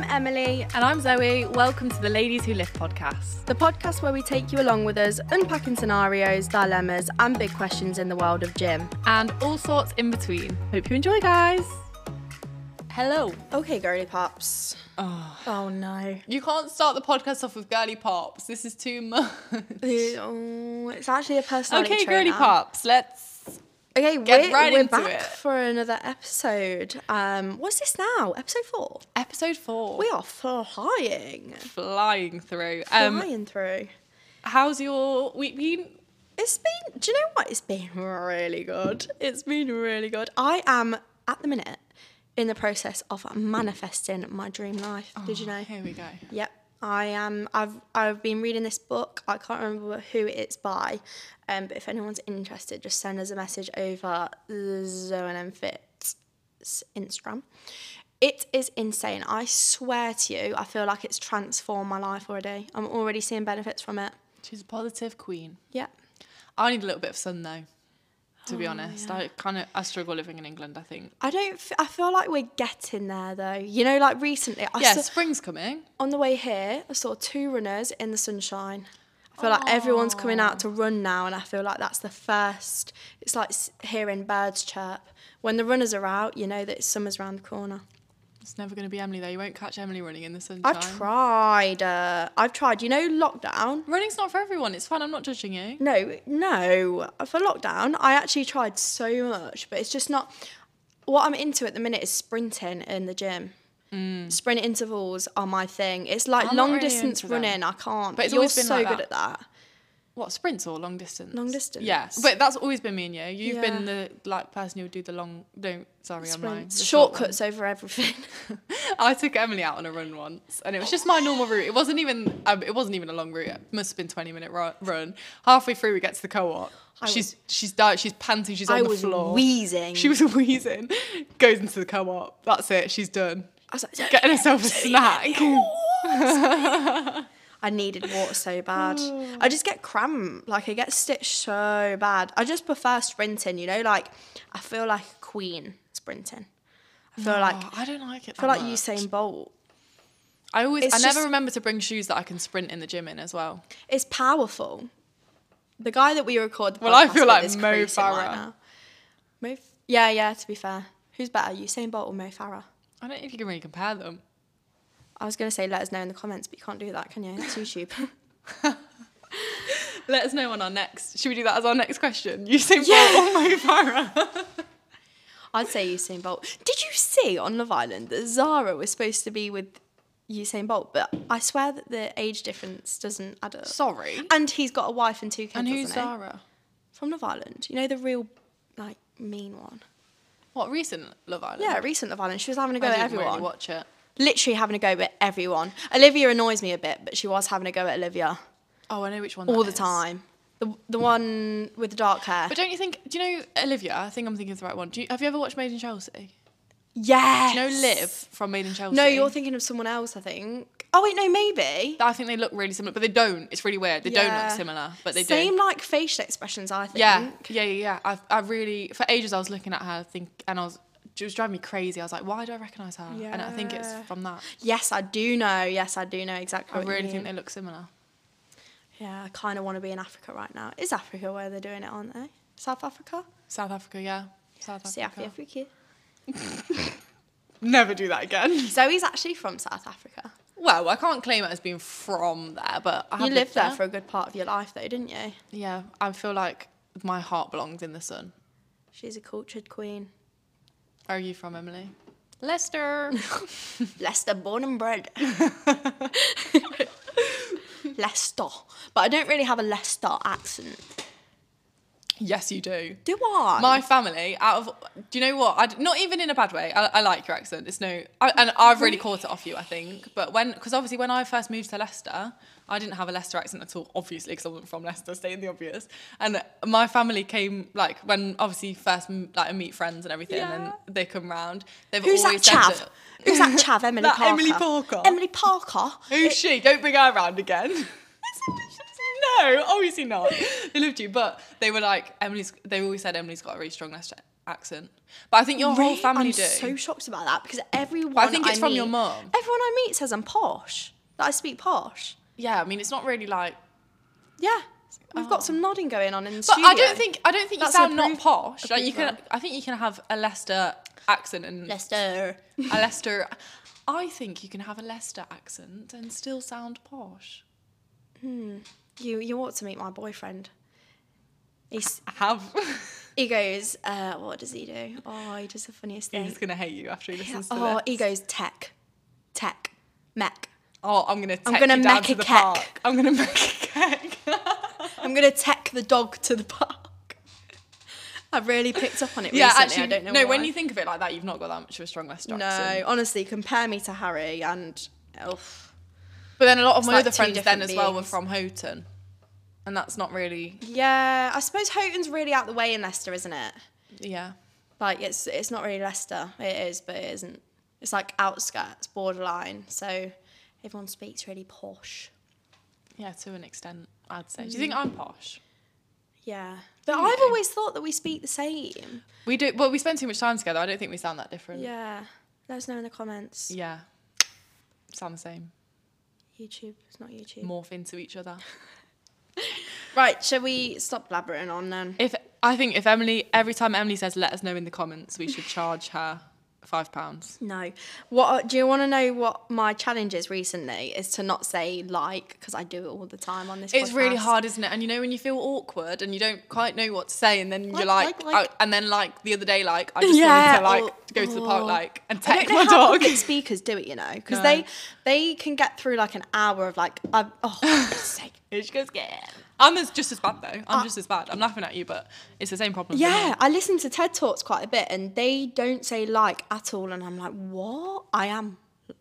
I'm Emily, And I'm Zoe. Welcome to the Ladies Who Lift podcast. the podcast where we take you along with us, unpacking scenarios, dilemmas, and big questions in the world of gym. And all sorts in between. Hope you enjoy, guys. Hello. Okay, girly pops. Oh. Oh no. You can't start the podcast off with girly pops. This is too much. Oh, it's actually a personality okay, trait girly now. pops. Let's. Okay, Get we're, right we're into back it. for another episode. Um, what's this now? Episode four. Episode four. We are flying, flying through. Um, flying through. how's your week been? It's been. Do you know what? It's been really good. It's been really good. I am at the minute in the process of manifesting my dream life. Did you know? Here we go. Yep. I am. I've I've been reading this book. I can't remember who it's by, um, but if anyone's interested, just send us a message over the Zone and Fit Instagram. It is insane. I swear to you, I feel like it's transformed my life already. I'm already seeing benefits from it. She's a positive queen. Yep. I need a little bit of sun though. To be Oh, honest, yeah. I kind of I struggle living in England. I think. I don't. F- I feel like we're getting there though. You know, like recently, I Yeah, saw, spring's coming. on the way here, I saw two runners in the sunshine. I feel like everyone's coming out to run now, and I feel like that's the first. It's like hearing birds chirp. When the runners are out, you know that summer's round the corner. It's never going to be Emily though. You won't catch Emily running in the sunshine. I've tried. Uh, I've tried. You know, lockdown. Running's not for everyone. It's fine. I'm not judging you. No, no. For lockdown, I actually tried so much, but it's just not. What I'm into at the minute is sprinting in the gym. Sprint intervals are my thing. It's like Mm. I'm long really distance running. I can't. But But it's you're always been so like good at that. What sprints or long distance? Long distance. Yes, but that's always been me and you. You've been the like person who would do the long. No, sorry, I'm lying. Sprints. Short Shortcuts over everything. I took Emily out on a run once, and it was just my normal route. It wasn't even. Um, it wasn't even a long route. It must have been 20 minute run. Halfway through, we get to the co-op. I She's she's died. She's panting. She's on I the was floor. wheezing. She was wheezing. Goes into the co-op. That's it. She's done. I was like, Getting herself a snack. I needed water so bad. I oh. just get cramp. Like I get stitched so bad. I just prefer sprinting. You know, like I feel like a queen sprinting. I feel like Oh, I don't like it. I feel like much. Usain Bolt. I always. It's I never remember to bring shoes that I can sprint in the gym in as well. It's powerful. The guy that we record. Well, I feel like Mo right Farah. now. Mo. Yeah, yeah. To be fair, who's better, Usain Bolt or Mo Farah? I don't know if you can really compare them. I was gonna say let us know in the comments, but you can't do that, can you? It's YouTube. Let us know on our next. Should we do that as our next question? Usain Yeah. Bolt or Mo Farah? I'd say Usain Bolt. Did you see on Love Island that Zara was supposed to be with Usain Bolt, but I swear that the age difference doesn't add up. Sorry. And he's got a wife and two kids. And who's doesn't he? Zara? From Love Island. You know the real, like, mean one. What recent Love Island? Yeah, recent Love Island. She was having a go I at didn't everyone. really watch it. Literally having a go at everyone. Olivia annoys me a bit, but she was having a go at Olivia Oh, I know which one. all the is. time. The, the one with the dark hair. But don't you think? Do you know Olivia? I think I'm thinking of the right one. Do you, have you ever watched Made in Chelsea? yeah. Do you know Liv from Made in Chelsea? No, you're thinking of someone else, I think. Oh, wait, no, maybe. I think they look really similar, but they don't. It's really weird. They don't Yeah. look similar, but they do. Same like facial expressions, I think. Yeah, yeah, yeah, yeah. I, I really, for ages, I was looking at her, think, and I was, it was driving me crazy. I was like, why do I recognise her? And I think it's from that. Yes, I do know. Yes, I do know exactly. I really think they look similar. Yeah, I kind of want to be in Africa right now. Is Africa where they're doing it, aren't they? South Africa. South Africa, yeah. South Africa. Africa. Never do that again. Zoe's actually from South Africa. Well, I can't claim it as being from there, but I have You lived there for a good part of your life, though, didn't you? Yeah, I feel like my heart belongs in the sun. She's a cultured queen. Where are you from, Emily? Leicester. Leicester, born and bred. Leicester, but I don't really have a Leicester accent. Yes, you do. Do I? My family, out of, do you know what? I, not even in a bad way. I, I like your accent. It's no, I, and I've really caught it off you, I think. But when, because obviously when I first moved to Leicester, I didn't have a Leicester accent at all, obviously, because I wasn't from Leicester, stating the obvious. And my family came, like, when obviously first, like, I meet friends and everything, and Yeah. then they come round. They've Who's that always said chav? that- Who's that chav? Emily That Parker. Emily Parker? Emily Parker. Who's she? Don't bring her around again. No, obviously not. They loved you, but they were like Emily's. They always said Emily's got a really strong Leicester accent. But I think your whole Really? family I'm do. so shocked about that because everyone. I think it's from your meet- mum. Everyone I meet says I'm posh. That I speak posh. yeah, I mean it's not really like. Yeah, we've got oh. some nodding going on in the Oh. But studio. I don't think I don't think That's you sound not posh. Like you can. I think you can have a Leicester accent and Leicester. a Leicester. I think you can have a Leicester accent and still sound posh. Hmm. You you ought to meet my boyfriend. He's, I have. he goes, uh, what does he do? Oh, he does the funniest thing. He's gonna hate you after he listens to Oh, this. he goes tech, tech, mech. Oh, I'm gonna. I'm take gonna you down make to a the park. I'm gonna make a cake. I'm gonna tech the dog to the park. I've really picked up on it yeah, recently. actually, I don't know no. why. When you think of it like that, you've not got that much of a strong no, accent. honestly, compare me to Harry and Elf. But then a lot of my like other friends then different as well were from Houghton, and that's not really. Yeah, I suppose Houghton's really out the way in Leicester, isn't it? Yeah. Like it's it's not really Leicester. It is, but it isn't. It's like outskirts, borderline. So everyone speaks really posh. Yeah, to an extent, I'd say. Do you mm. think I'm posh? Yeah, but I've always thought that we speak the same. We do. Well, we spend too much time together. I don't think we sound that different. Yeah, let us know in the comments. Yeah. Sound the same. YouTube, it's not YouTube. Morph into each other. Right, shall we stop blabbering on then? If I think if Emily every time Emily says let us know in the comments, we should charge her five pounds. No. What uh, do you want to know? What my challenge is recently is to not say like because I do it all the time on this. It's really hard, isn't it? And you know when you feel awkward and you don't quite know what to say, and then you're Like, like, like, like. oh, and then like the other day, like I just Yeah, wanted to or- like oh, go to the park, oh. like and text my dog. speakers do it, you know, because No. they they can get through like an hour of like, i oh, sake. Here she goes again. I'm as, just as bad though. I'm ah. just as bad. I'm laughing at you, but it's the same problem. Yeah, I listen to TED Talks quite a bit, and they don't say like at all, and I'm like, what? I am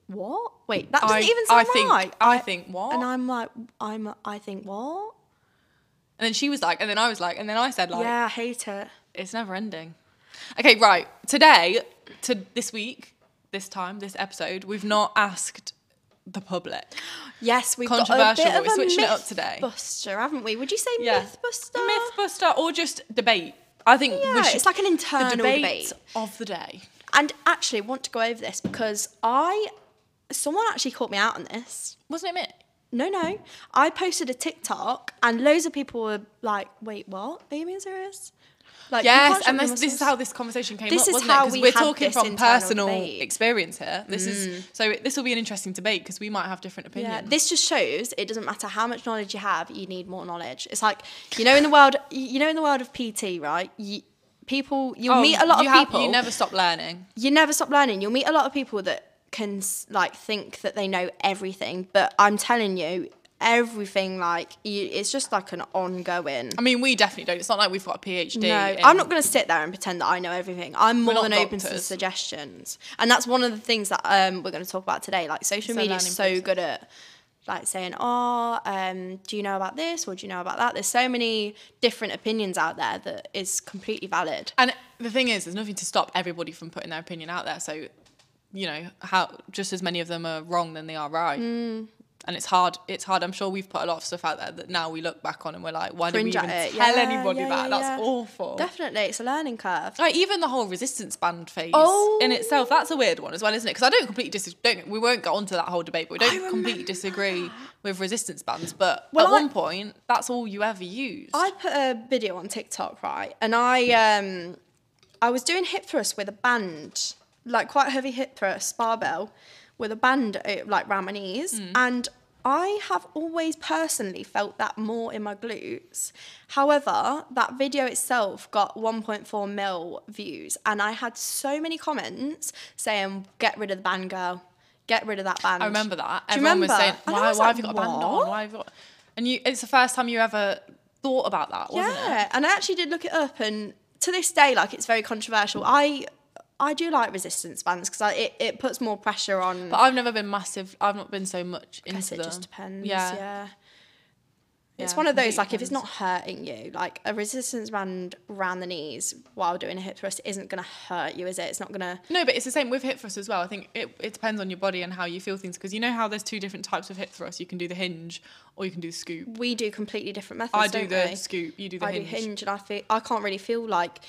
what? Wait, that doesn't I- even I sound think- right. I think what? And I'm like, I'm I think what? And then she was like, and then I was like, and then I said like, yeah, I hate it. it's never ending. Okay, right. Today, to this week, this time, this episode, we've not asked the public. Yes, we've got a Controversial, bit but of we're a switching it up today. Buster, haven't we? Would you say Yeah. myth buster? Mythbuster or just debate. I think Yeah, should, it's like an internal debate, debate. of the day. And actually, I want to go over this because I, someone actually caught me out on this. Wasn't it? No, no. I posted a TikTok and loads of people were like, wait, what? Are you being serious? Like, Yes, and this, this is how this conversation came This up, is wasn't how we we're talking this from personal debate. Mm. experience here. This is so this will be an interesting debate because we might have different opinions. Yeah, this just shows it doesn't matter how much knowledge you have, you need more knowledge. It's like you know in the world, you know in the world of PT, right? You, people, you'll Oh, meet a lot of have- people. You never stop learning. you never stop learning. You'll meet a lot of people that can like think that they know everything, but I'm telling you, everything like you, it's just like an ongoing. I mean, we definitely don't. It's not like we've got a PhD. No, in- I'm not going to sit there and pretend that I know everything. I'm more than open to suggestions, and that's one of the things that um, we're going to talk about today. Like social media is so process. good at like saying, "Oh, um, do you know about this or do you know about that?" There's so many different opinions out there that is completely valid. And the thing is, there's nothing to stop everybody from putting their opinion out there. So, you know, how just as many of them are wrong than they are right. Mm. And it's hard. It's hard. I'm sure we've put a lot of stuff out there that now we look back on and we're like, why did we even it. tell Yeah, anybody yeah, that? yeah, That's awful. Definitely, it's a learning curve. Like even the whole resistance band phase Oh. in itself, that's a weird one as well, isn't it? Because I don't completely disagree. Don't, we won't get onto that whole debate, but we don't completely disagree with resistance bands. But Well, at I- one point, that's all you ever used. I put a video on TikTok, right? And I um I was doing hip thrusts with a band, like quite heavy hip thrust barbell with a band uh, like round my knees. And I have always personally felt that more in my glutes. However, that video itself got 1.4 mil views, and I had so many comments saying, "Get rid of the band, girl. Get rid of that band." I remember that. Do you Everyone was remember? saying, why, was why like, have you got a band on? Why have you got... And you, it's the first time you ever thought about that, wasn't yeah, it? and I actually did look it up, and to this day, like it's very controversial. I I do like resistance bands because it, it puts more pressure on. But I've never been massive. I've not been so much I guess into it just depends. Yeah. Yeah. It's Yeah, one of those like if it's not hurting you, like a resistance band around the knees while doing a hip thrust isn't gonna hurt you, is it? It's not gonna. No, but it's the same with hip thrust as well. I think it, it depends on your body and how you feel things. Because you know how there's two different types of hip thrust. You can do the hinge or you can do the scoop. We do completely different methods. I do the we? scoop. You do the I hinge. do hinge, and I feel I can't really feel like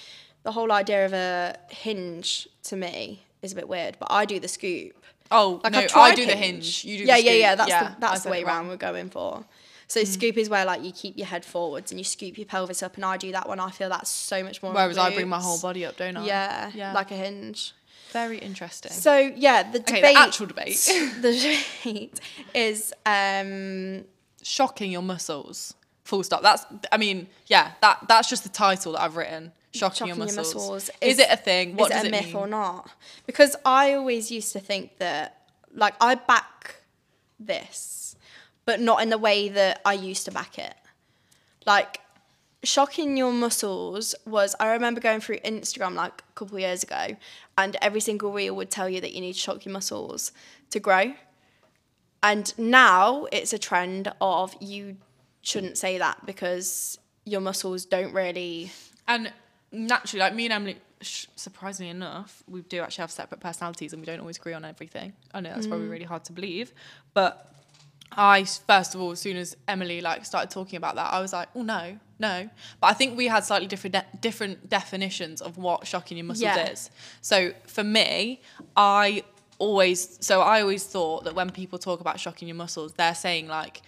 the whole idea of a hinge to me is a bit weird. But I do the scoop. Oh Like no, I do the hinge. You do yeah, the yeah, scoop. yeah. That's Yeah, the, that's the way round we're going for. So scoop is where like you keep your head forwards and you scoop your pelvis up, and I do that when I feel that's so much more. Whereas I bring my whole body up, don't I? Yeah, Yeah. like a hinge. Very interesting. So yeah, the okay, debate. the actual debate. the debate is um Shocking your muscles. Full stop. That's. I mean, yeah. That that's just the title that I've written. Shocking, your, muscles. Is, it a thing? What is it a it myth mean? or not? Because I always used to think that, like, I back this, but not in the way that I used to back it. Like, shocking your muscles was, I remember going through Instagram like a couple of years ago, and every single reel would tell you that you need to shock your muscles to grow. And now it's a trend of you shouldn't say that because your muscles don't really And naturally, like me and Emily, sh- surprisingly enough, we do actually have separate personalities and we don't always agree on everything. I know that's probably Mm. really hard to believe, but I first of all, as soon as Emily like started talking about that, I was like, oh no, no. But I think we had slightly different de- different definitions of what shocking your muscles Yeah. is. So for me, I always so I always thought that when people talk about shocking your muscles, they're saying like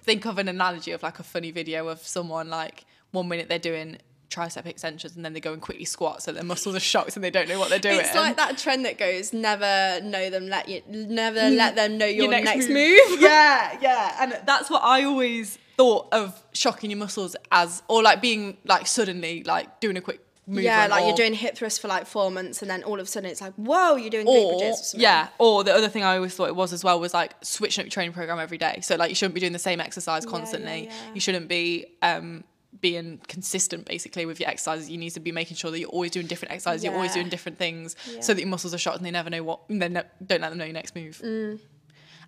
think of an analogy of like a funny video of someone like one minute they're doing tricep extensions and then they go and quickly squat so their muscles are shocked and they don't know what they're doing. It's like that trend that goes never know them let you never let them know your, next next, move. move. yeah, yeah. And that's what I always thought of shocking your muscles as or like being like suddenly like doing a quick movement. yeah, like or, you're doing hip thrust for like four months and then all of a sudden it's like, whoa, you're doing or or something. yeah, or the other thing I always thought it was as well was like switching up your training program every day. So like you shouldn't be doing the same exercise yeah, constantly. yeah. You shouldn't be um being consistent basically with your exercises. You need to be making sure that you're always doing different exercises. You're always doing different things Yeah. so that your muscles are shocked and they never know what. Then ne- don't let them know your next move. Mm.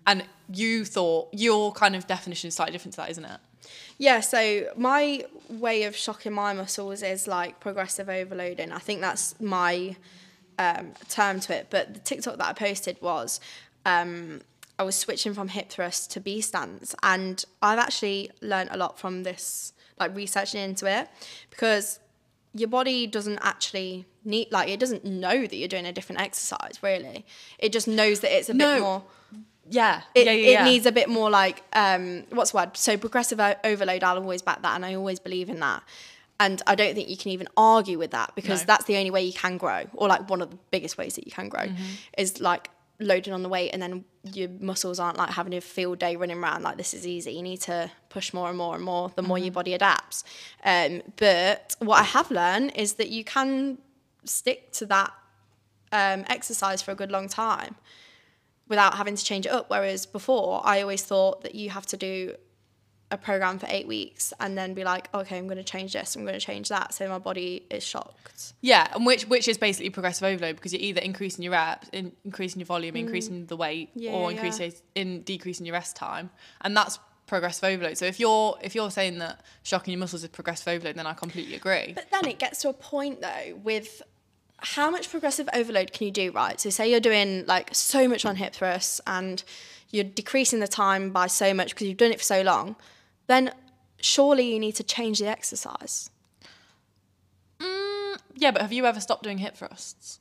And you thought your kind of definition is slightly different to that, isn't it? Yeah, so my way of shocking my muscles is like progressive overloading. I think that's my um, term to it. But the TikTok that I posted was um, I was switching from hip thrust to B stance, and I've actually learned a lot from this, like researching into it, because your body doesn't actually need like it doesn't know that you're doing a different exercise really it just knows that it's a No. bit more Yeah. it, yeah, yeah, it yeah. needs a bit more like um what's the word so progressive overload i'll always back that and i always believe in that and i don't think you can even argue with that because No. that's the only way you can grow or like one of the biggest ways that you can grow Mm-hmm. is like loading on the weight and then your muscles aren't like having a field day running around like this is easy you need to push more and more and more the more Mm-hmm. your body adapts um but what i have learned is that you can stick to that um, exercise for a good long time without having to change it up. Whereas before, I always thought that you have to do a program for eight weeks and then be like, okay, I'm going to change this, I'm going to change that, so my body is shocked. Yeah, and which which is basically progressive overload because you're either increasing your reps, in, increasing your volume, increasing the weight, Mm. Yeah, or yeah. increasing in decreasing your rest time, and that's progressive overload. So if you're if you're saying that shocking your muscles is progressive overload, then I completely agree. But then it gets to a point though with how much progressive overload can you do, right? So say you're doing like so much on hip thrusts and you're decreasing the time by so much because you've done it for so long, then surely you need to change the exercise. Yeah, but have you ever stopped doing hip thrusts?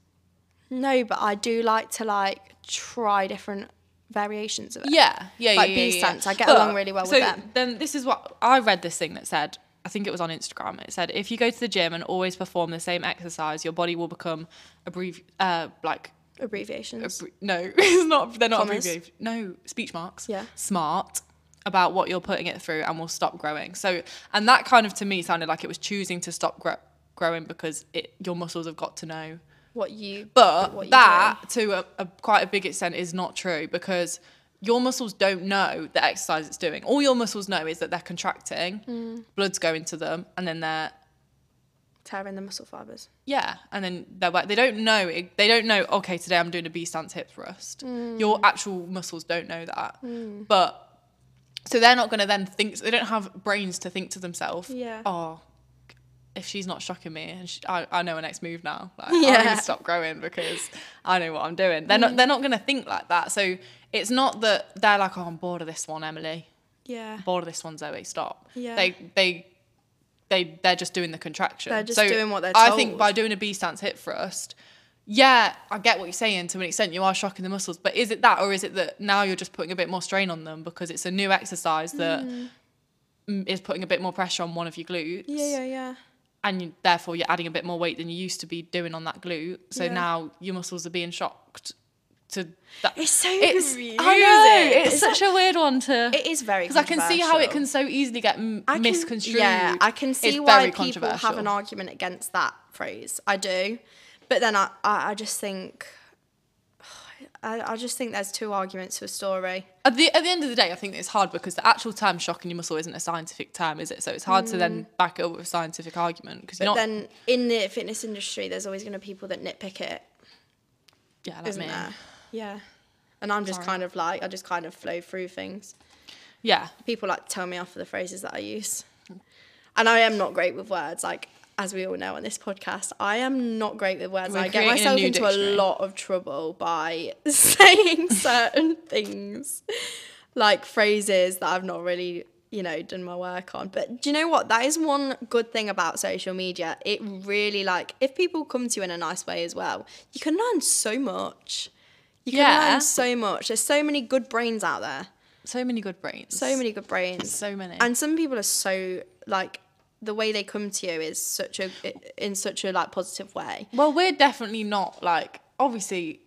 No, but I do like to like try different variations of it. Yeah, yeah, Like yeah, B yeah, yeah. stance, I get along really well with so them. Then this is what I read. This thing that said, I think it was on Instagram. It said if you go to the gym and always perform the same exercise, your body will become abbrev uh like Abbreviations. Abbre- no, it's not. They're not abbreviated. No, speech marks. Yeah. Smart about what you're putting it through and will stop growing. So, and that kind of to me sounded like it was choosing to stop gro- growing because it your muscles have got to know. what you But what that, to a, a quite a big extent, is not true because your muscles don't know the exercise it's doing. All your muscles know is that they're contracting, Mm. blood's going to them, and then they're tearing the muscle fibers. yeah, and then they're wa- they don't know they don't know. Okay, today I'm doing a B stance hip thrust. Your actual muscles don't know that, but so they're not going to then think. They don't have brains to think to themselves. Yeah. Oh, if she's not shocking me, and she, I, I know her next move now. Like, I'm Yeah. gonna stop growing because I know what I'm doing. They're not. Mm. They're not going to think like that. So it's not that they're like, oh, I'm bored of this one, Emily Yeah. bored of this one, Zoe. Stop. Yeah. They they they they're just doing the contraction. They're just doing what they're told. I think by doing a B stance hip thrust, yeah, I get what you're saying to an extent. You are shocking the muscles, but is it that, or is it that now you're just putting a bit more strain on them because it's a new exercise that mm, is putting a bit more pressure on one of your glutes? Yeah, yeah, yeah. and you, therefore you're adding a bit more weight than you used to be doing on that glute. So Yeah. now your muscles are being shocked to that. It's so It's, confusing. I know it's, It's such a weird one to. It is very because I can see how it can so easily get m- can- misconstrued. Yeah, I can see It's why people have an argument against that phrase. I do, but then I, I, I just think, I, I just think there's two arguments to a story. At the at the end of the day, I think it's hard because the actual term "shocking your muscle" isn't a scientific term, is it? So it's hard to then back it up with a scientific argument because you're Mm. But not. then in the fitness industry, there's always going to be people that nitpick it, yeah, like isn't me. there? Yeah, and I'm just Sorry. kind of like I just kind of flow through things. Yeah, People like to tell me off for the phrases that I use, and I am not great with words. Like as we all know on this podcast, I am not great with words. We're I get creating a myself into dictionary. a lot of trouble by saying certain things, like phrases that I've not really, you know, done my work on. But do you know what? That is one good thing about social media. It really like if people come to you in a nice way as well, you can learn so much. You can Yeah. learn so much. There's so many good brains out there. so many good brains. So many good brains. So many. And some people are so like the way they come to you is such a in such a like positive way. Well, we're definitely not like obviously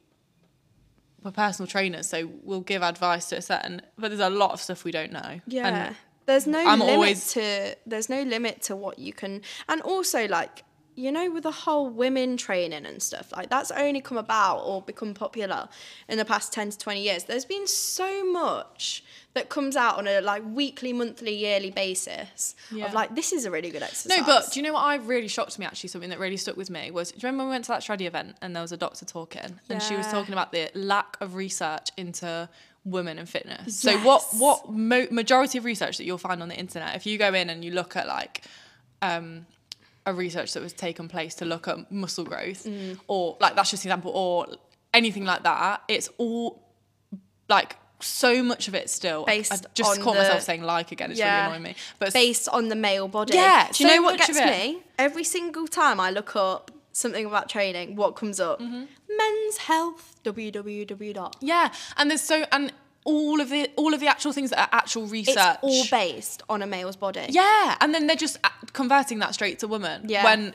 we're personal trainers, so we'll give advice to a certain, but there's a lot of stuff we don't know. Yeah. And there's no I'm limit always- to there's no limit to what you can and also like you know with the whole women training and stuff like that's only come about or become popular in the past 10 to 20 years there's been so much that comes out on a like weekly monthly yearly basis Yeah. of like this is a really good exercise no, but do you know what I really shocked me actually? Something that really stuck with me was do you remember when we went to that Shreddy event and there was a doctor talking and she was talking about the lack of research into women and fitness. So what what mo- majority of research that you'll find on the internet, if you go in and you look at like um, a research that was taken place to look at muscle growth, Mm. or like that's just an example, or anything like that, it's all like so much of it still. I- I Based just caught the- myself saying like again. It's Yeah. really annoying me. But based on the male body. Yeah, Do you so know what gets me? Every single time I look up something about training, what comes up? Mm-hmm. Men's health. www. dot. Yeah, and there's so and all of the all of the actual things that are actual research. It's all based on a male's body. yeah, and then they're just uh, converting that straight to women. Yeah. When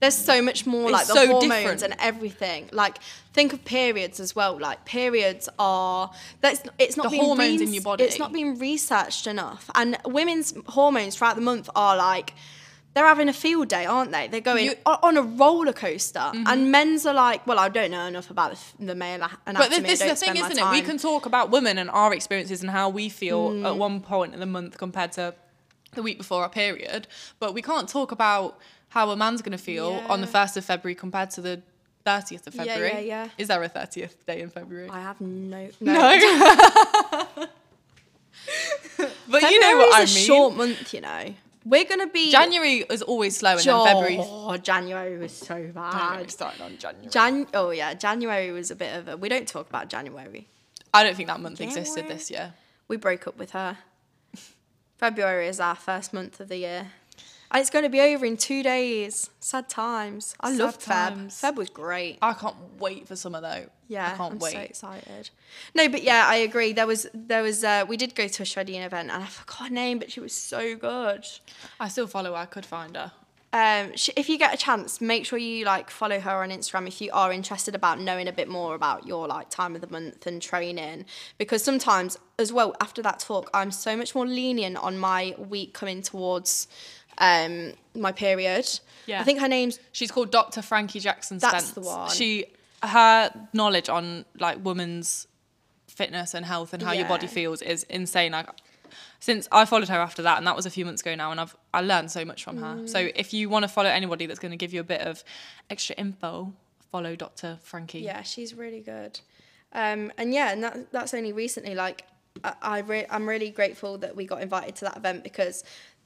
There's so much more like the so hormones different. and everything. Like think of periods as well. Like periods are that's it's not The hormones in your body. It's not being researched enough. And women's hormones throughout the month are like they're having a field day, aren't they? They're going You- Mm-hmm. on a roller coaster, and men's are like, well, I don't know enough about the, the male anatomy. But th- this is the thing, isn't it? We can talk about women and our experiences and how we feel Mm. at one point in the month compared to the week before our period. But we can't talk about how a man's going to feel on the 1st of February compared to the 30th of February. Yeah, yeah, February. yeah. Is there a 30th day in February? I have no. no. but you know what I mean. a short month, you know. We're gonna be January is always slow and then February. Oh, January was so January bad. started on January. Jan. Oh yeah, January was a bit of a. We don't talk about January. I don't think that month existed January. this year. We broke up with her. February is our first month of the year. And it's going to be over in two days. Sad times. I Sad loved Feb. times. Feb was great. I can't wait for summer though. Yeah, I can't am wait. so excited. No, but yeah, I agree. There was there was uh, we did go to a Shreddy event and I forgot her name, but she was so good. I still follow her. I could find her. Um, sh- if you get a chance, make sure you like follow her on Instagram if you are interested about knowing a bit more about your like time of the month and training. Because sometimes, as well, after that talk, I'm so much more lenient on my week coming towards um, my period. Yeah. I think her name's She's called Dr. Frankie Jackson That's Spence. the one. She her knowledge on like women's fitness and health and how your body Yeah. feels is insane. Like since I followed her after that and that was a few months ago now and I've I learned so much from her. So Mm. if you want to follow anybody that's going to give you a bit of extra info, follow Dr. Frankie. Yeah, she's really good. Um, and yeah, and that, that's only recently. Like, I, I re- I'm really grateful that we got invited to that event because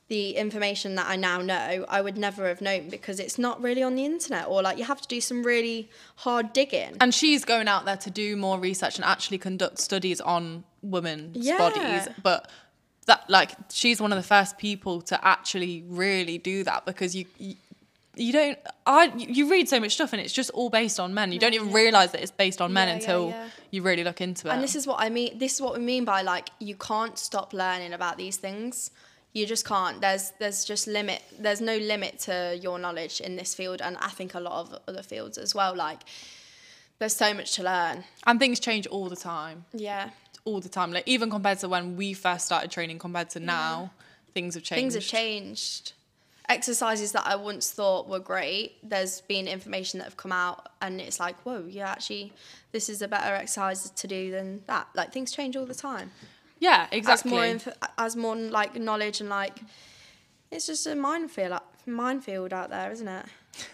the information that I now know, I would never have known because it's not really on the internet or like you have to do some really hard digging. And she's going out there to do more research and actually conduct studies on women's Yeah. bodies. But that like she's one of the first people to actually really do that because you. you you don't i you read so much stuff and it's just all based on men you don't even realize that it's based on men Yeah, yeah, until yeah. you really look into it And this is what I mean. This is what we mean by like you can't stop learning about these things. You just can't. There's there's just limit. There's no limit to your knowledge in this field, and I think a lot of other fields as well. Like there's so much to learn. and things change all the time Yeah, all the time like even compared to when we first started training compared to now things have changed things have changed. Exercises that I once thought were great. There's been information that have come out, and it's like, whoa, yeah, actually, this is a better exercise to do than that. Like things change all the time. Yeah as exactly more inf- as more like knowledge and like it's just a minefield minefield out there isn't it?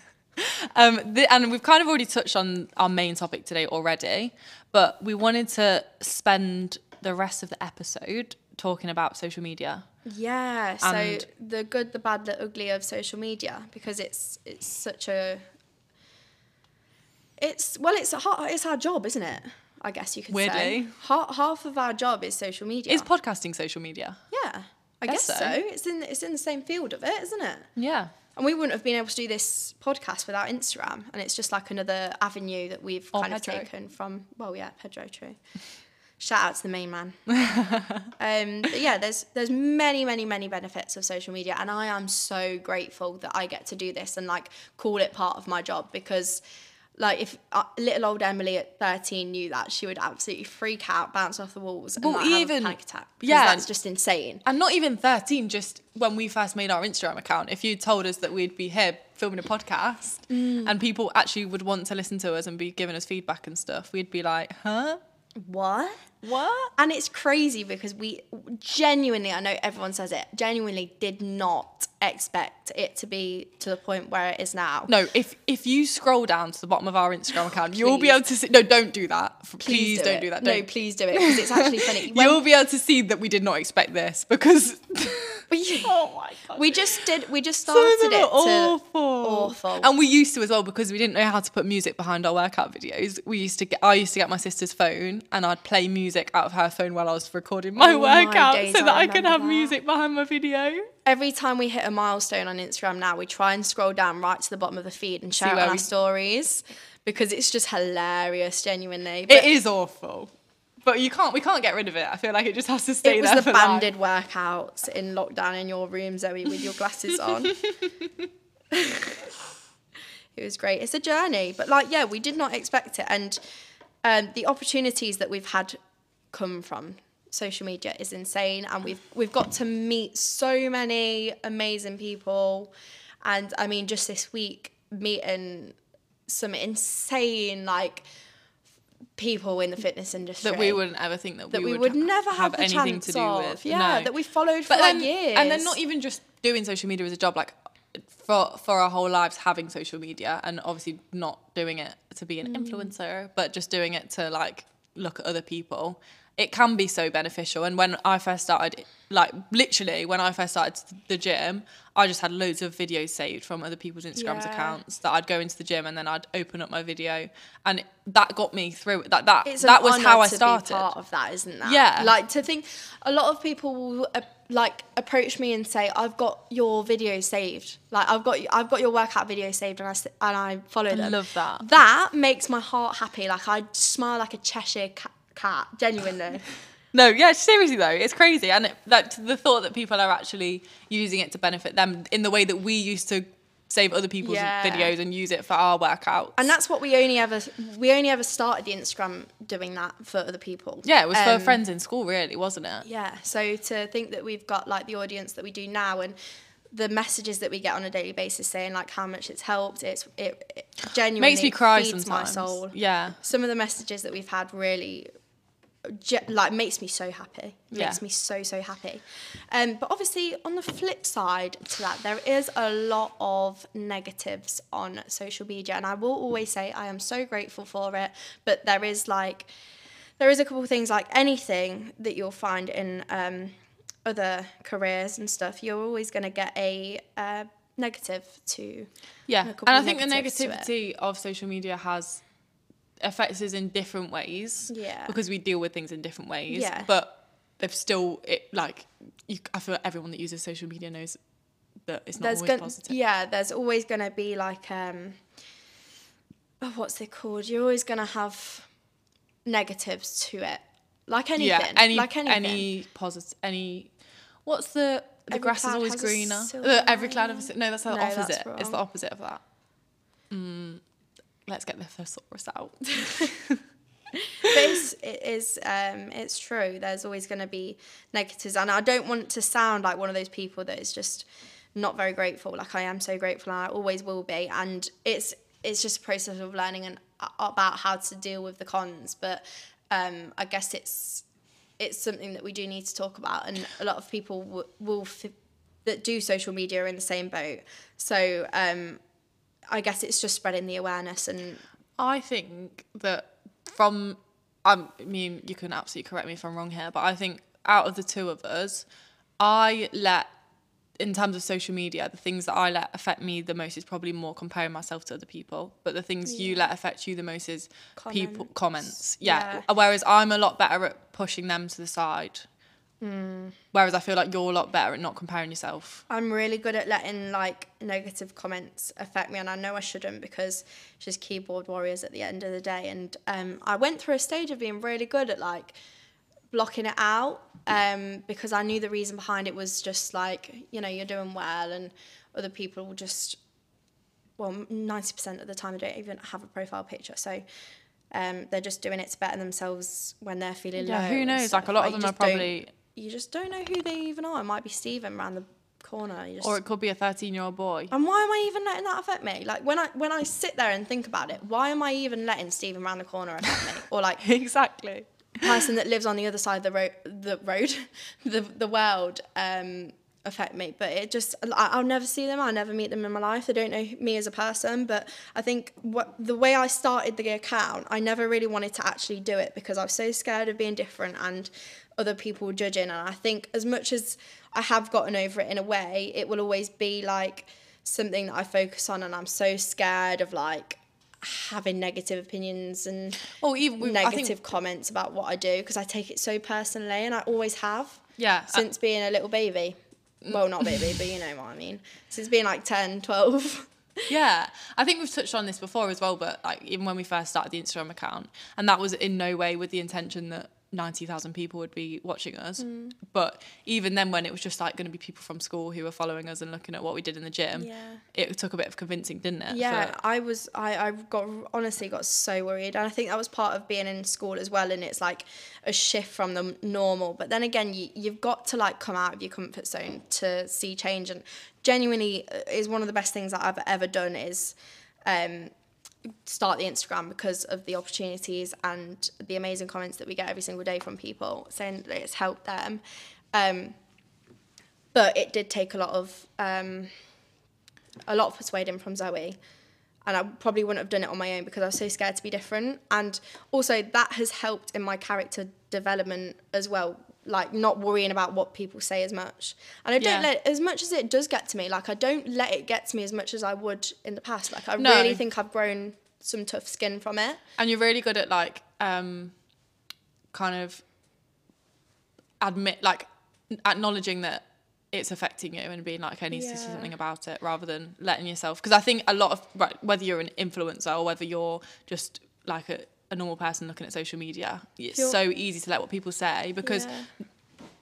Um, the, and we've kind of already touched on our main topic today already, but we wanted to spend the rest of the episode talking about social media. yeah so the good the bad the ugly of social media because it's it's such a it's well it's a, har- it's our job isn't it i guess you could say Weirdly. half, half of our job is social media Is podcasting social media? yeah i Guess guess, so. so. it's in it's in the same field of it isn't it Yeah. And we wouldn't have been able to do this podcast without Instagram. And it's just like another avenue that we've Or kind Pedro. of taken from, well, yeah, Pedro, true. Shout out to the main man. um, but yeah, there's there's many, many, many benefits of social media. And I am so grateful that I get to do this and like call it part of my job because like if uh, little old Emily at 13 knew that, she would absolutely freak out, bounce off the walls, and Well, like, have even- a panic attack. Yeah. that's just insane. And not even 13, just when we first made our Instagram account, if you told us that we'd be here filming a podcast and people actually would want to listen to us and be giving us feedback and stuff, we'd be like, huh? What? What? And it's crazy because we genuinely, I know everyone says it, genuinely did not expect it to be to the point where it is now. No, if if you scroll down to the bottom of our Instagram account, you'll be able to see. No, don't do that. F- Please, don't do, that. No, Don't. please do it because it's actually funny. When- You'll be able to see that we did not expect this because. we, oh my god. we just did, we just Some started them it awful. awful. And we used to as well because we didn't know how to put music behind our workout videos. We used to get I used to get my sister's phone and I'd play music out of her phone while I was recording my Oh my workout days, so that I could have that. music behind my video. Every time we hit a milestone on Instagram now, we try and scroll down right to the bottom of the feed and share it on our we- stories because it's just hilarious, genuinely. But It is awful. But you can't we can't get rid of it. I feel like it just has to stay it was there the for life. banded workouts in lockdown in your room, Zoe, with your glasses on. it was great. It's a journey, but like, yeah, we did not expect it, and um, the opportunities that we've had come from social media is insane, and we've we've got to meet so many amazing people, and I mean, just this week meeting some insane like people in the fitness industry that we wouldn't ever think that, that we, we would never have, have, anything to do of. with. Yeah, No. that we followed for but like years. and then not even just doing social media as a job, like for for our whole lives having social media, and obviously not doing it to be an Mm. influencer, but just doing it to like look at other people. It can be so beneficial. And when I first started, like literally when I first started the gym, I just had loads of videos saved from other people's Instagrams Yeah. accounts that I'd go into the gym and then I'd open up my video, and that got me through it. That that it's that was how I started. Part of that, isn't that? Yeah. Like to think, a lot of people will uh, like approach me and say, "I've got your video saved. Like I've got I've got your workout video saved, and I and I follow them." love that. That makes my heart happy. Like I smile like a Cheshire cat. Cat genuinely. No, yeah, seriously though, it's crazy, and it, like the thought that people are actually using it to benefit them in the way that we used to save other people's Yeah. videos and use it for our workouts. and that's what we only ever we only ever started the Instagram doing that for other people. yeah, it was Um, for friends in school, really, wasn't it? Yeah. So to think that we've got like the audience that we do now and the messages that we get on a daily basis saying like how much it's helped, it's it, it genuinely Makes me cry feeds sometimes. my soul. Yeah, Some of the messages that we've had really ge- like makes me so happy. Yeah. Makes me so so happy. Um, but obviously on the flip side to that, there is a lot of negatives on social media, and I will always say I am so grateful for it. But there is like there is a couple of things like anything that you'll find in um, other careers and stuff. You're always going to get a uh, negative to yeah, and I think the negatives to it. negativity of social media has affects us in different ways. Yeah. because we deal with things in different ways. Yeah. but they've still it like you, I feel like everyone that uses social media knows that it's not there's always gonna positive. yeah there's always gonna be like um oh, what's it called you're always gonna have negatives to it like anything yeah, any like anything any positive any. What's the the Every grass is always greener. Every cloud of a, no, that's the No, that's opposite. It's the opposite of that. Mm, let's get the thesaurus out. but it's, it is um, it's true there's always going to be negatives and i don't want to sound like one of those people that is just not very grateful like i am so grateful and i always will be and it's it's just a process of learning and uh, about how to deal with the cons but um, i guess it's it's something that we do need to talk about and a lot of people w- will f- that do social media are in the same boat so um, i guess it's just spreading the awareness and I think that from I mean you can absolutely correct me if I'm wrong here, but I think out of the two of us, I let in terms of social media, the things that I let affect me the most is probably more comparing myself to other people. But the things you let affect you the most is people Comments. comments. Yeah. Yeah. Whereas I'm a lot better at pushing them to the side. Whereas I feel like you're a lot better at not comparing yourself. I'm really good at letting like negative comments affect me, and I know I shouldn't because it's just keyboard warriors at the end of the day. And um, I went through a stage of being really good at like blocking it out um, because I knew the reason behind it was just like you know you're doing well, and other people will just well ninety percent of the time they don't even have a profile picture, so. Um, they're just doing it to better themselves when they're feeling Yeah, low. who knows? Like, a lot of them are probably- You just don't know who they even are. It might be Stephen around the corner. You just Or it could be a 13 year old boy. and why am I even letting that affect me? Like when I when I sit there and think about it, why am I even letting Stephen round the corner affect me? Or like exactly. person that lives on the other side of the road, the road, the the world, um, affect me. But it just I'll never see them. I'll never meet them in my life. They don't know me as a person. But I think what the way I started the account, I never really wanted to actually do it because I was so scared of being different and other people judging. And I think as much as I have gotten over it in a way, it will always be like something that I focus on, and I'm so scared of like having negative opinions and Well, even we, negative think, comments about what I do because I take it so personally and I always have yeah, since being a little baby. Well, not baby, but you know what I mean. Since being like 10, 12. Yeah, I think we've touched on this before as well, but like even when we first started the Instagram account, and that was in no way with the intention that ninety thousand people would be watching us. Mm. But even then, when it was just like going to be people from school who were following us and looking at what we did in the gym, Yeah. it took a bit of convincing, didn't it? Yeah, for- I was. I I got honestly got so worried, and I think that was part of being in school as well. And it's like a shift from the normal. But then again, you you've got to like come out of your comfort zone to see change. And genuinely, uh, is one of the best things that I've ever done is. Um, start the Instagram because of the opportunities and the amazing comments that we get every single day from people saying that it's helped them. Um, but it did take a lot of um, a lot of persuading from Zoe. And I probably wouldn't have done it on my own because I was so scared to be different. And also that has helped in my character development as well. Like not worrying about what people say as much. And I don't Yeah. let as much as it does get to me, like I don't let it get to me as much as I would in the past. Like I No. really think I've grown some tough skin from it. and you're really good at like um, kind of admit like acknowledging that it's affecting you and being like I need to do something about it rather than letting yourself because I think a lot of right whether you're an influencer or whether you're just like a, a normal person looking at social media it's You're- so easy to let what people say because Yeah.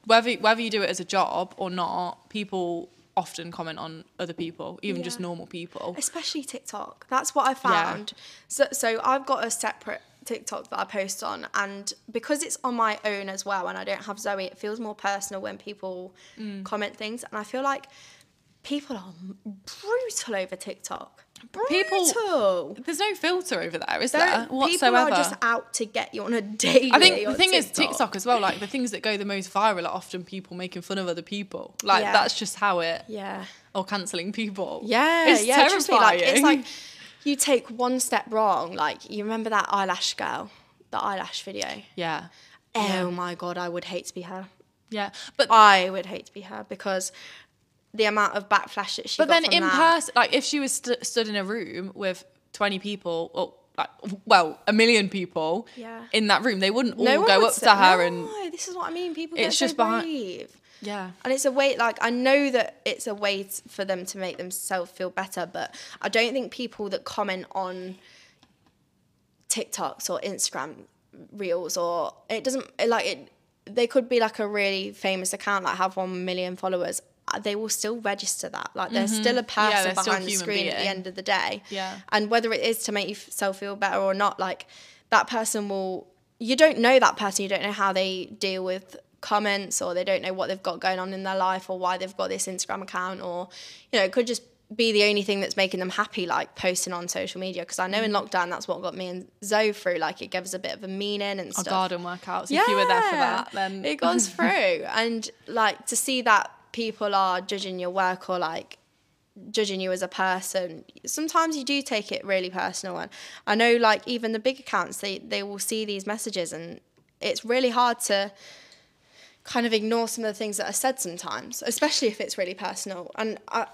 whether whether you do it as a job or not people often comment on other people even just normal people especially TikTok. That's what I found. So, so I've got a separate TikTok that I post on, and because it's on my own as well, and I don't have Zoe, it feels more personal when people Mm. comment things, and I feel like people are brutal over TikTok. People- Brutal. there's no filter over there is They're- there People are just out to get you on a daily. I think the thing is TikTok as well. Like the things that go the most viral are often people making fun of other people. Like Yeah. that's just how it Yeah. or cancelling people. Yeah, it's yeah. terrifying. Me, like it's like you take one step wrong. Like you remember that eyelash girl, the eyelash video. yeah, Oh my god, I would hate to be her. yeah. But I would hate to be her because the amount of backlash that she got, but then in person, like if she was st- stood in a room with twenty people or like well a million people Yeah. in that room, they wouldn't all no go would up say- to her no, and this is what I mean. People It's get just so behind- brave. Yeah. And it's a way, like, I know that it's a way t- for them to make themselves feel better, but I don't think people that comment on TikToks or Instagram reels or it doesn't, like, it, they could be like a really famous account, like have 1 million followers. Uh, They will still register that. Like, there's still a person Mm-hmm. still behind the screen at the end of the day. Yeah. And whether it is to make yourself feel better or not, like, that person will, you don't know that person, you don't know how they deal with comments or they don't know what they've got going on in their life or why they've got this Instagram account or you know it could just be the only thing that's making them happy like posting on social media because I know in lockdown that's what got me and Zoe through like it gives a bit of a meaning and Our stuff garden workouts. Yeah, If you were there for that, then it goes through and like to see that people are judging your work or like judging you as a person sometimes you do take it really personal. And i know like even the big accounts they they will see these messages and it's really hard to kind of ignore some of the things that are said sometimes especially if it's really personal. And i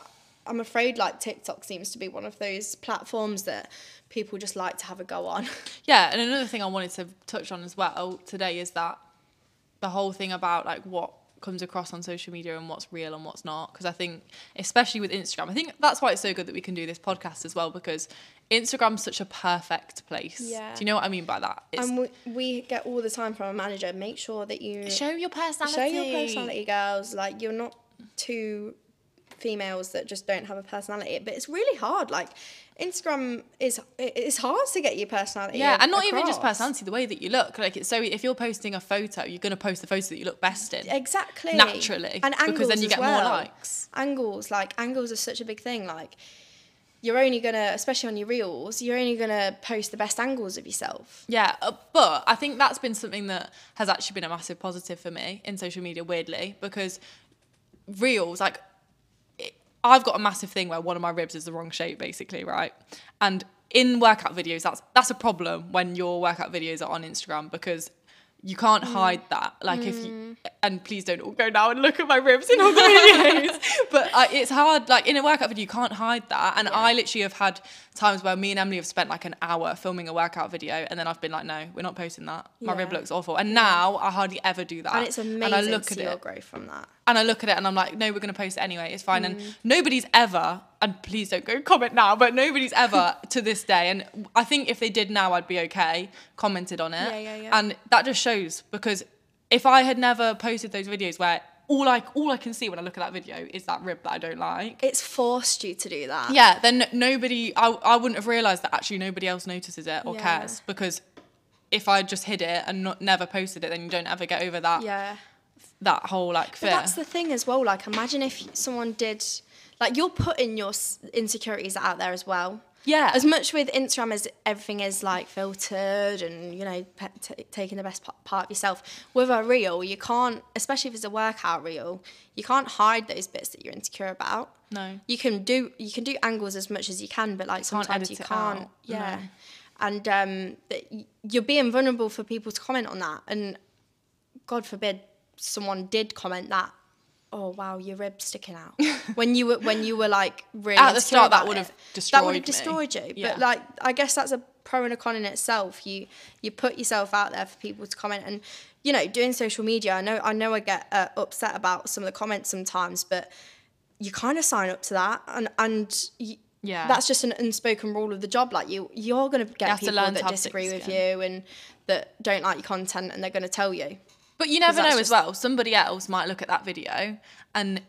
i'm afraid like tiktok seems to be one of those platforms that people just like to have a go on. Yeah, and another thing I wanted to touch on as well today is that the whole thing about like what comes across on social media and what's real and what's not because I think especially with Instagram I think that's why it's so good that we can do this podcast as well because Instagram's such a perfect place. Yeah. Do you know what I mean by that? It's and we, we get all the time from a manager make sure that you show your personality. show your personality girls like you're not two females that just don't have a personality but it's really hard like instagram is it's hard to get your personality Yeah, and not even just personality, the way that you look. Like it's so if you're posting a photo, you're gonna post the photo that you look best in. exactly Naturally, and angles because then you get more likes. angles like angles are such a big thing like you're only gonna especially on your reels you're only gonna post the best angles of yourself Yeah, uh, but I think that's been something that has actually been a massive positive for me in social media, weirdly, because reels, like, I've got a massive thing where one of my ribs is the wrong shape, basically, right? And in workout videos, that's that's a problem when your workout videos are on Instagram because you can't hide that. Like if you, and please don't all go now and look at my ribs in all the videos. but uh, it's hard. Like in a workout video, you can't hide that. And I literally have had times where me and Emily have spent like an hour filming a workout video, and then I've been like, no, we're not posting that. My rib looks awful. And now I hardly ever do that. and it's amazing And I look to at your it growth from that and I look at it and I'm like, no, we're going to post it anyway. It's fine. Mm. And nobody's ever, and please don't go comment now, but nobody's ever to this day, and I think if they did now, I'd be okay, commented on it. Yeah, yeah, yeah. And that just shows because if I had never posted those videos where all I all I can see when I look at that video is that rib that I don't like. it's forced you to do that Yeah, then nobody, I, I wouldn't have realised that actually nobody else notices it or Yeah. cares because if I just hid it and not, never posted it, then you don't ever get over that yeah that whole like fear. But that's the thing as well. Like, imagine if someone did, like, you're putting your insecurities out there as well. yeah, As much with Instagram as everything is like filtered and you know pe- t- taking the best p- part of yourself. With a reel, you can't, especially if it's a workout reel, you can't hide those bits that you're insecure about. no. You can do you can do angles as much as you can, but like can't sometimes you can't. out, Yeah, no. and um, you're being vulnerable for people to comment on that, and God forbid someone did comment that. Oh wow, your rib's sticking out. when you were when you were like really At the start, that would have that would have destroyed destroyed you. Yeah. But like I guess that's a pro and a con in itself. You you put yourself out there for people to comment, and you know doing social media. I know I know I get uh, upset about some of the comments sometimes, but you kind of sign up to that, and and. You, Yeah. that's just an unspoken rule of the job. Like you, you're going to get people that disagree with you and that don't like your content, and they're going to tell you. But you never know just- as well. Somebody else might look at that video and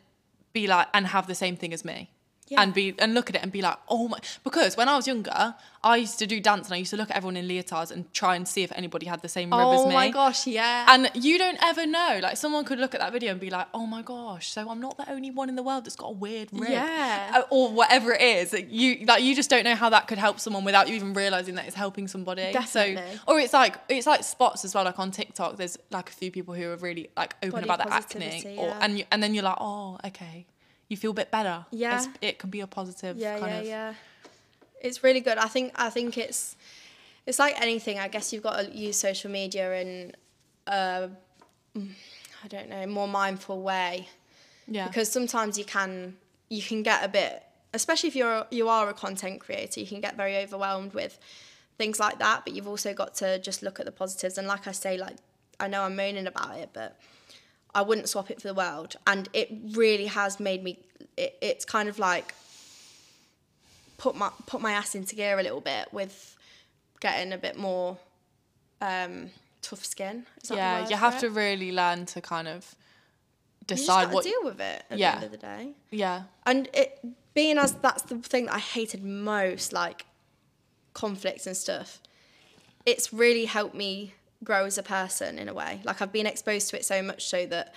be like, and have the same thing as me. Yeah. And be and look at it and be like, oh my! Because when I was younger, I used to do dance and I used to look at everyone in leotards and try and see if anybody had the same rib as me. Oh my gosh, yeah. And you don't ever know. Like someone could look at that video and be like, "Oh my gosh!" So I'm not the only one in the world that's got a weird rib, Yeah. Uh, or whatever it is. You like you just don't know how that could help someone without you even realizing that it's helping somebody. Definitely. So, or it's like it's like spots as well. Like on TikTok, there's like a few people who are really like open Body about their acne, positivity, or yeah. and you, and then you're like, "Oh, okay." You feel a bit better. Yeah. It's, it can be a positive yeah, kind yeah, of. yeah. It's really good. I think I think it's it's like anything. I guess you've got to use social media in a I don't know more mindful way Yeah. because sometimes you can you can get a bit especially if you're you are a content creator you can get very overwhelmed with things like that but you've also got to just look at the positives and like I say like I know I'm moaning about it but I wouldn't swap it for the world. And it really has made me. It, it's kind of like put my put my ass into gear a little bit with getting a bit more um, tough skin. Yeah, you have to really learn to kind of decide what. deal with it at Yeah. the end of the day. Yeah, And it being as that's the thing that I hated most, like conflicts and stuff. It's really helped me grow as a person in a way. Like I've been exposed to it so much so that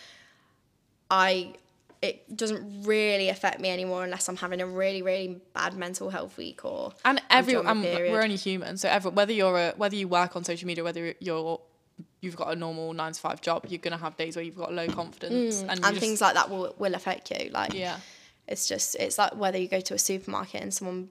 I it doesn't really affect me anymore unless I'm having a really really bad mental health week or and I'm every um, we're only human, so every, whether you're a whether you work on social media, whether you're you've got a normal nine to five job, you're gonna have days where you've got low confidence and, you and just- things like that will will affect you. Like Yeah, it's just it's like whether you go to a supermarket and someone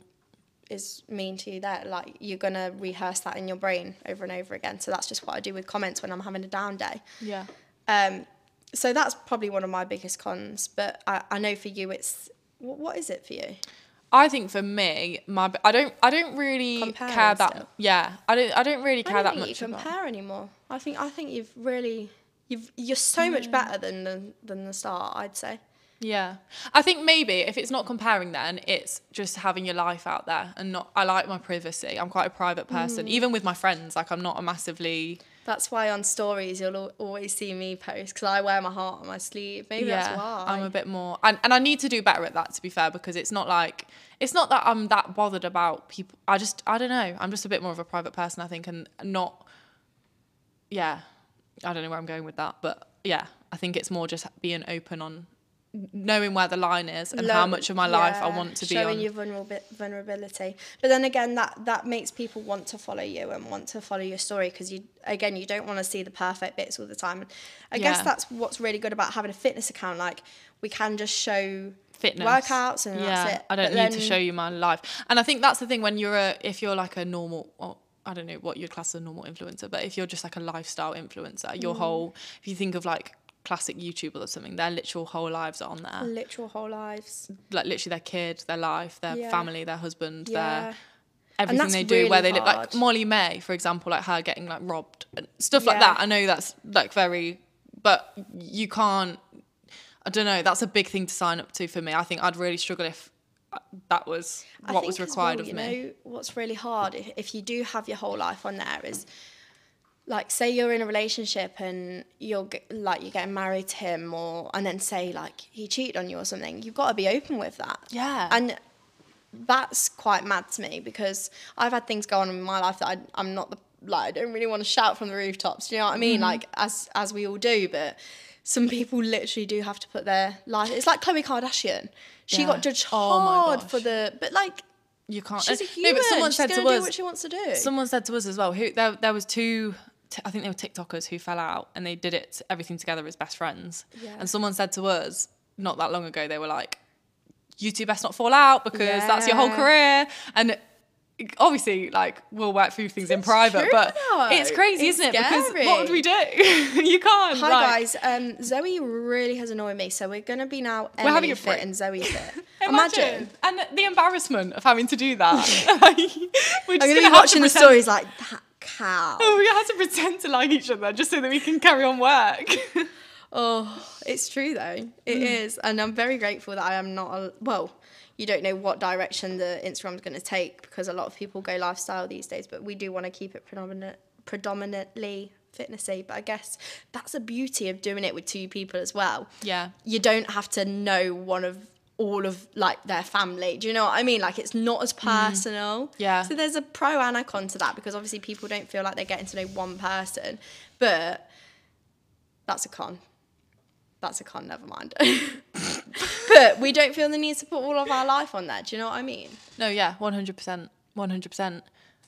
is mean to you there like you're gonna rehearse that in your brain over and over again so that's just what i do with comments when i'm having a down day yeah. um so that's probably one of my biggest cons but i, I know for you it's wh- what is it for you I think for me, my I don't I don't really Comparing care that still. yeah I don't I don't really i care don't that think much you about. compare anymore i think i think you've really you've you're so much better than the, than the start i'd say Yeah. I think maybe if it's not comparing then it's just having your life out there and not I like my privacy. I'm quite a private person. Mm. Even with my friends, like I'm not a massively that's why on stories you'll always see me post because i wear my heart on my sleeve maybe that's why I'm a bit more and, and I need to do better at that to be fair because it's not like it's not that I'm that bothered about people I just I don't know. I'm just a bit more of a private person I think and not yeah. I don't know where I'm going with that, but yeah, I think it's more just being open on knowing where the line is and how much of my life I want to be showing on. your vulnerab- vulnerability. But then again, that that makes people want to follow you and want to follow your story because you again you don't want to see the perfect bits all the time. I guess that's what's really good about having a fitness account. Like we can just show fitness workouts and yeah that's it. i don't But need to show you my life and i think that's the thing when you're a if you're like a normal well, i don't know what you'd class as a normal influencer but if you're just like a lifestyle influencer Mm. your whole if you think of like classic youtubers or something their literal whole lives are on there literal whole lives. like literally their kid their life their Yeah. family their husband Yeah. their everything they do where they live like Molly-Mae for example like her getting like robbed and stuff like that i know that's like very but you can't i don't know that's a big thing to sign up to for me i think i'd really struggle if that was what was required well, of you me know what's really hard if, if you do have your whole life on there is like say you're in a relationship and you're like you're getting married to him or and then say like he cheated on you or something you've got to be open with that Yeah. and that's quite mad to me because I've had things go on in my life that I, I'm not the like I don't really want to shout from the rooftops do you know what I mean mm-hmm. like as as we all do but some people literally do have to put their life it's like Khloe Kardashian she Yeah. got judged Oh my hard for the but like you can't She's a human. no but someone She's said to do what she wants to do. someone said to us as well who there, there was two t- i think they were tiktokers who fell out and they did it everything together as best friends Yeah. and someone said to us not that long ago they were like you two best not fall out because that's your whole career and obviously like we'll work through things in private true but though. it's crazy It's isn't it because what would we do you can't Hi like, guys, um, Zoe really has annoyed me, so we're gonna be now We're having a fit break. and Zoe fit. Imagine. Imagine. and the embarrassment of having to do that. We're just I'm gonna be watching the stories like that cow. Oh, we have to pretend to like each other just so that we can carry on work. Oh, it's true though. It mm. is, and I'm very grateful that I am not. A, well, you don't know what direction the Instagram's going to take because a lot of people go lifestyle these days, but we do want to keep it predominant, predominantly fitnessy. But I guess that's the beauty of doing it with two people as well. Yeah. You don't have to know one of all of like their family. Do you know what I mean? Like it's not as personal. Mm. Yeah. So there's a pro and a con to that because obviously people don't feel like they're getting to know one person, but that's a con. That's a con, never mind. but we don't feel the need to put all of our life on there. Do you know what I mean? No, yeah, 100%. 100%.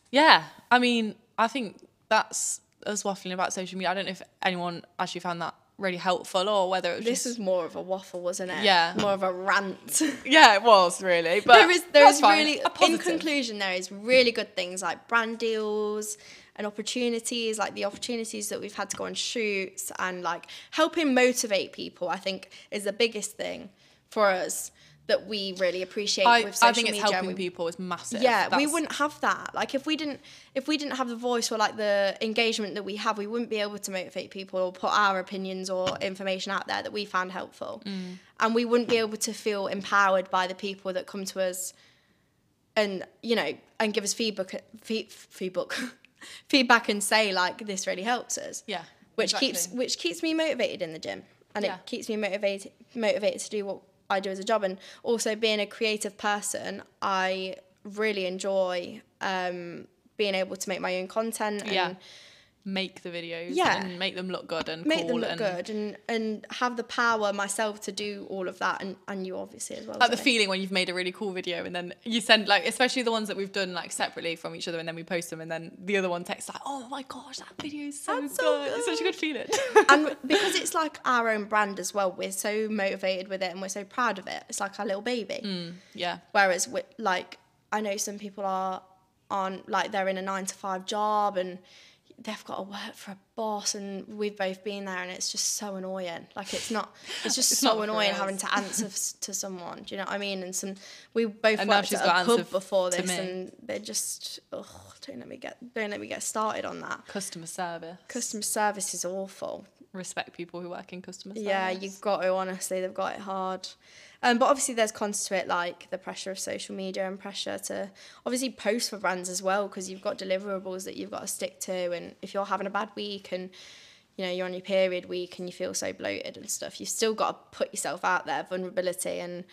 Yeah. I mean, I think that's us waffling about social media. I don't know if anyone actually found that really helpful or whether it was This just... was more of a waffle, wasn't it? Yeah. More of a rant. Yeah, it was really. But there is there is fine. really A in conclusion there is really good things like brand deals and opportunities like the opportunities that we've had to go on shoots and like helping motivate people i think is the biggest thing for us that we really appreciate I, with social I think it's media. helping we- people is massive. yeah we wouldn't have that like if we didn't if we didn't have the voice or like the engagement that we have we wouldn't be able to motivate people or put our opinions or information out there that we found helpful Mm. and we wouldn't be able to feel empowered by the people that come to us and you know and give us feedback feed, feedback feedback and say like this really helps us Yeah. which exactly. keeps which keeps me motivated in the gym and Yeah. it keeps me motivated motivated to do what I do as a job and also being a creative person I really enjoy um, being able to make my own content and yeah. Make the videos Yeah. and make them look good and make cool them look and good and and have the power myself to do all of that and, and you obviously as well like the Zoe. feeling when you've made a really cool video and then you send like especially the ones that we've done like separately from each other and then we post them and then the other one texts like oh my gosh that video is so, good. so it's such a good feeling and because it's like our own brand as well we're so motivated with it and we're so proud of it it's like our little baby mm, yeah Whereas, with, like, I know some people are on, like, they're in a nine to five job and they've got to work for a boss, and we've both been there, and it's just so annoying. Like, it's not, it's just It's so annoying having to answer to someone. Do you know what I mean? And some, we both And worked at a pub before this, and they're just, oh, don't let me get, don't let me get started on that. customer service Customer service is awful. Respect people who work in customer service Yeah, you've got to honestly, they've got it hard. Um, but obviously, there's cons to it, like the pressure of social media and pressure to obviously post for brands as well, because you've got deliverables that you've got to stick to. And if you're having a bad week and you know you're on your period week and you feel so bloated and stuff, you've still got to put yourself out there, vulnerability, and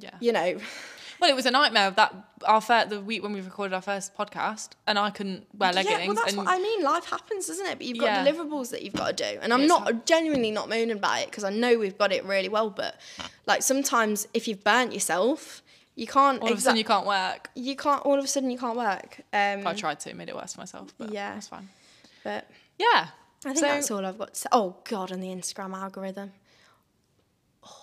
yeah you know, well it was a nightmare of that our fir- the week when we recorded our first podcast and I couldn't wear leggings yeah, well, that's and what I mean. Life happens, doesn't it? But you've got Yeah. deliverables that you've got to do, and I'm It's not hard. genuinely not moaning about it because I know we've got it really well. But like sometimes, if you've burnt yourself, you can't. all of a sudden you can't work you can't all of a sudden you can't work. Um, I tried to made it worse for myself but Yeah. that's fine but yeah I think So- that's all I've got. To say. Oh God, and the Instagram algorithm. Oh,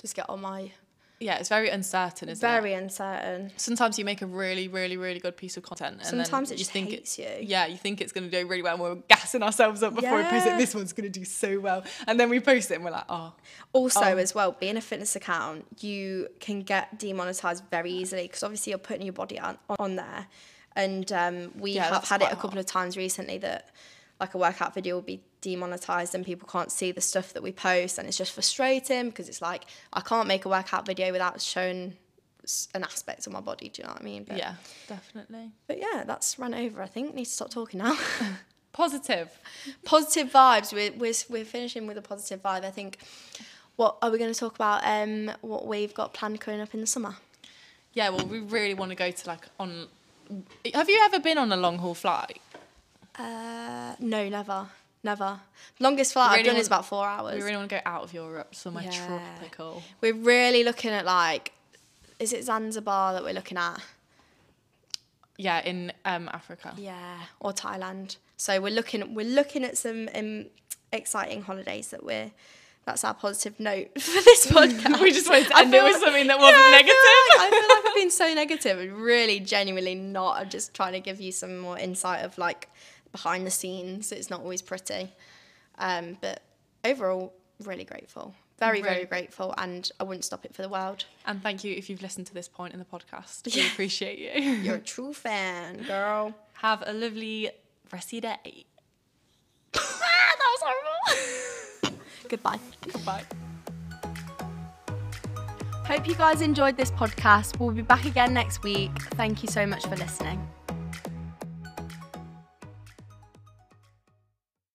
just get on my yeah it's very uncertain isn't it very uncertain. sometimes you make a really, really, really good piece of content, and Sometimes then it you just think hates it, you. Yeah, you think it's going to do really well. and We're gassing ourselves up before we post it. This one's going to do so well, and then we post it, and we're like, oh, Also, Oh. as well, being a fitness account, you can get demonetized very easily because obviously you're putting your body on, on there. And um, we Yeah, have had it a couple hard. of times recently that like a workout video will be demonetized and people can't see the stuff that we post. And it's just frustrating because it's like, I can't make a workout video without showing an aspect of my body. Do you know what I mean? But, yeah, definitely But yeah, that's run over. I think need to stop talking now. positive. positive vibes. We're, we're we're finishing with a positive vibe. I think. What are we going to talk about? Um, what we've got planned coming up in the summer. Yeah, well, we really want to go to like on. Have you ever been on a long haul flight? Uh, no, never, never. Longest flight Really I've done want- is about four hours. We really want to go out of Europe, somewhere Yeah. tropical. We're really looking at like, is it Zanzibar that we're looking at? Yeah, in um, Africa. Yeah, or Thailand. So we're looking we're looking at some um, exciting holidays that we're. That's our positive note for this podcast. We just wanted to I end it with something that wasn't I feel negative. like- I feel like I've been so negative and really genuinely not. I'm just trying to give you some more insight of like behind the scenes. It's not always pretty. Um, but overall, really grateful. Very, very grateful. And I wouldn't stop it for the world. And thank you if you've listened to this point in the podcast. We appreciate you. You're a true fan, girl. Have a lovely resty day. that was horrible. Goodbye. Goodbye. Hope you guys enjoyed this podcast. We'll be back again next week. Thank you so much for listening.